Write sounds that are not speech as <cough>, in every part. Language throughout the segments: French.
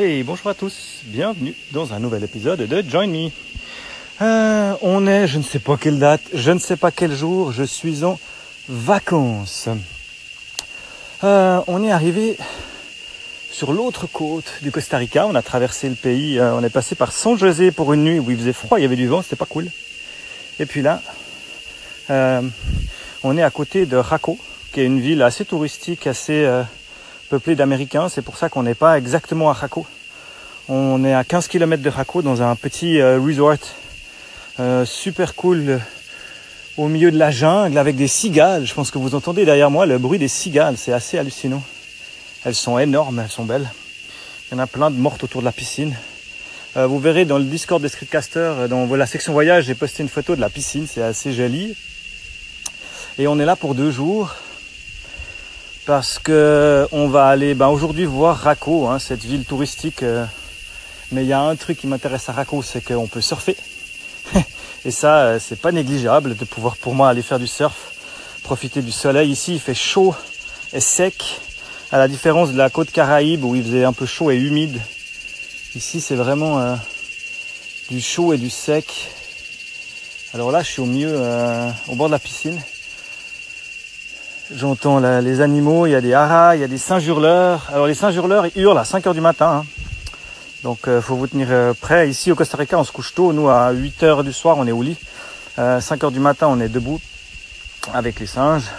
Hey, bonjour à tous, bienvenue dans un nouvel épisode de Join Me. Euh, on est, je ne sais pas quelle date, je ne sais pas quel jour, je suis en vacances. Euh, on est arrivé sur l'autre côte du Costa Rica, on a traversé le pays, euh, on est passé par San José pour une nuit où il faisait froid, il y avait du vent, c'était pas cool. Et puis là, on est à côté de Raco, qui est une ville assez touristique, assez peuplée d'Américains. C'est pour ça qu'on n'est pas exactement à Raco. On est à 15 km de Raco dans un petit euh, resort euh, super cool euh, au milieu de la jungle avec des cigales. Je pense que vous entendez derrière moi le bruit des cigales. C'est assez hallucinant. Elles sont énormes, elles sont belles. Il y en a plein de mortes autour de la piscine. Euh, vous verrez dans le Discord des Streetcasters, dans la section voyage, j'ai posté une photo de la piscine. C'est assez joli. Et on est là pour deux jours parce que on va aller ben, aujourd'hui voir Raco, hein, cette ville touristique. euh, mais il y a un truc qui m'intéresse à Raco, c'est qu'on peut surfer. <laughs> Et ça, euh, c'est pas négligeable de pouvoir pour moi aller faire du surf, profiter du soleil. Ici, il fait chaud et sec, à la différence de la côte Caraïbe où il faisait un peu chaud et humide. Ici, c'est vraiment euh, du chaud et du sec. Alors là, je suis au euh, au bord de la piscine. J'entends les animaux, il y a des haras, il y a des singes hurleurs. Alors les singes hurleurs, hurlent à 5 heures du matin. hein. Donc euh, faut vous tenir euh, prêt. Ici au Costa Rica, on se couche tôt. Nous, à 8 heures du soir, on est au lit. Euh, 5 heures du matin, on est debout avec les singes.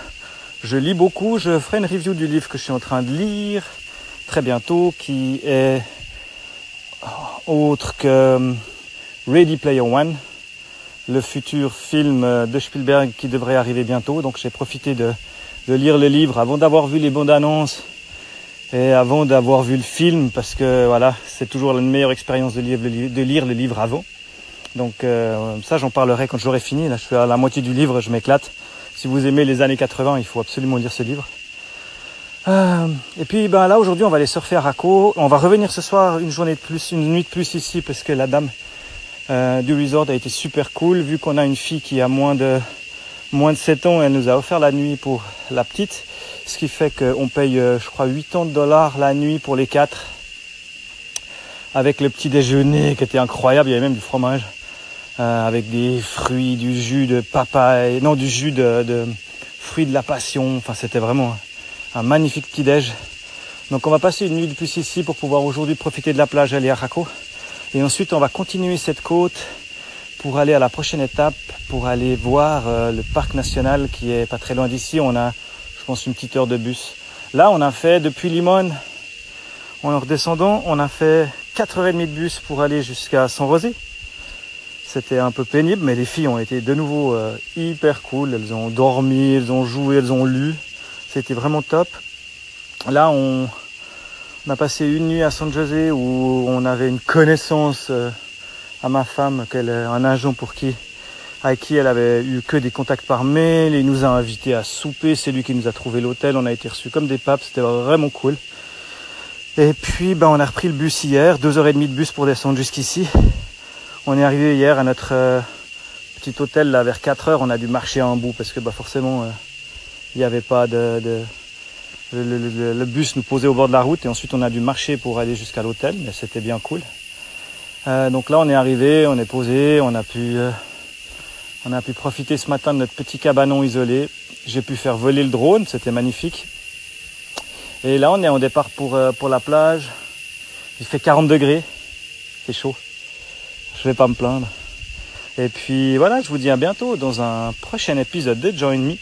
Je lis beaucoup. Je ferai une review du livre que je suis en train de lire très bientôt, qui est autre que euh, Ready Player One, le futur film de Spielberg qui devrait arriver bientôt. Donc j'ai profité de, lire le livre avant d'avoir vu les bandes annonces et avant d'avoir vu le film parce que voilà, c'est toujours la meilleure expérience de lire le, li- de lire le livre avant. Donc euh, ça j'en parlerai quand j'aurai fini. Là je suis à la moitié du livre, je m'éclate. Si vous aimez les années 80, il faut absolument lire ce livre. Euh, et puis ben là aujourd'hui on va aller surfer à Raco. On va revenir ce soir une journée de plus, une nuit de plus ici parce que la dame euh, du resort a été super cool. Vu qu'on a une fille qui a moins de moins de 7 ans, elle nous a offert la nuit pour la petite. Ce qui fait qu'on paye, euh, je crois, 80 dollars la nuit pour les quatre. Avec le petit déjeuner qui était incroyable, il y avait même du fromage. euh, avec des fruits, du jus de papaye, non, du jus de, de fruits de la passion. Enfin, c'était vraiment un magnifique petit déj. Donc on va passer une nuit de plus ici pour pouvoir aujourd'hui profiter de la plage à Raco. Et ensuite on va continuer cette côte pour aller à la prochaine étape, pour aller voir euh, le parc national qui est pas très loin d'ici. On a, je pense, une petite heure de bus. Là on a fait depuis Limone, en redescendant, on a fait 4h30 de bus pour aller jusqu'à San Rosé. C'était un peu pénible, mais les filles ont été de nouveau euh, hyper cool. Elles ont dormi, elles ont joué, elles ont lu. C'était vraiment top. Là, on, on a passé une nuit à San José où on avait une connaissance euh, à ma femme, qu'elle, un agent pour qui, avec qui elle avait eu que des contacts par mail. Il nous a invités à souper. C'est lui qui nous a trouvé l'hôtel. On a été reçus comme des papes. C'était vraiment cool. Et puis, ben, on a repris le bus hier. Deux heures et demie de bus pour descendre jusqu'ici. On est arrivé hier à notre euh, petit hôtel là vers 4 heures. On a dû marcher un bout parce que bah, forcément, euh, il n'y avait pas de, de- le- bus nous posait au bord de la route et ensuite on a dû marcher pour aller jusqu'à l'hôtel, mais c'était bien cool. Euh, donc là on est arrivé, on est posé, on a pu euh, on a pu profiter ce matin de notre petit cabanon isolé. J'ai pu faire voler le drone, c'était magnifique. Et là on est en départ pour, euh, pour la plage. Il fait 40 degrés, c'est chaud. Je vais pas me plaindre. Et puis voilà, je vous dis à bientôt dans un prochain épisode de Join Me.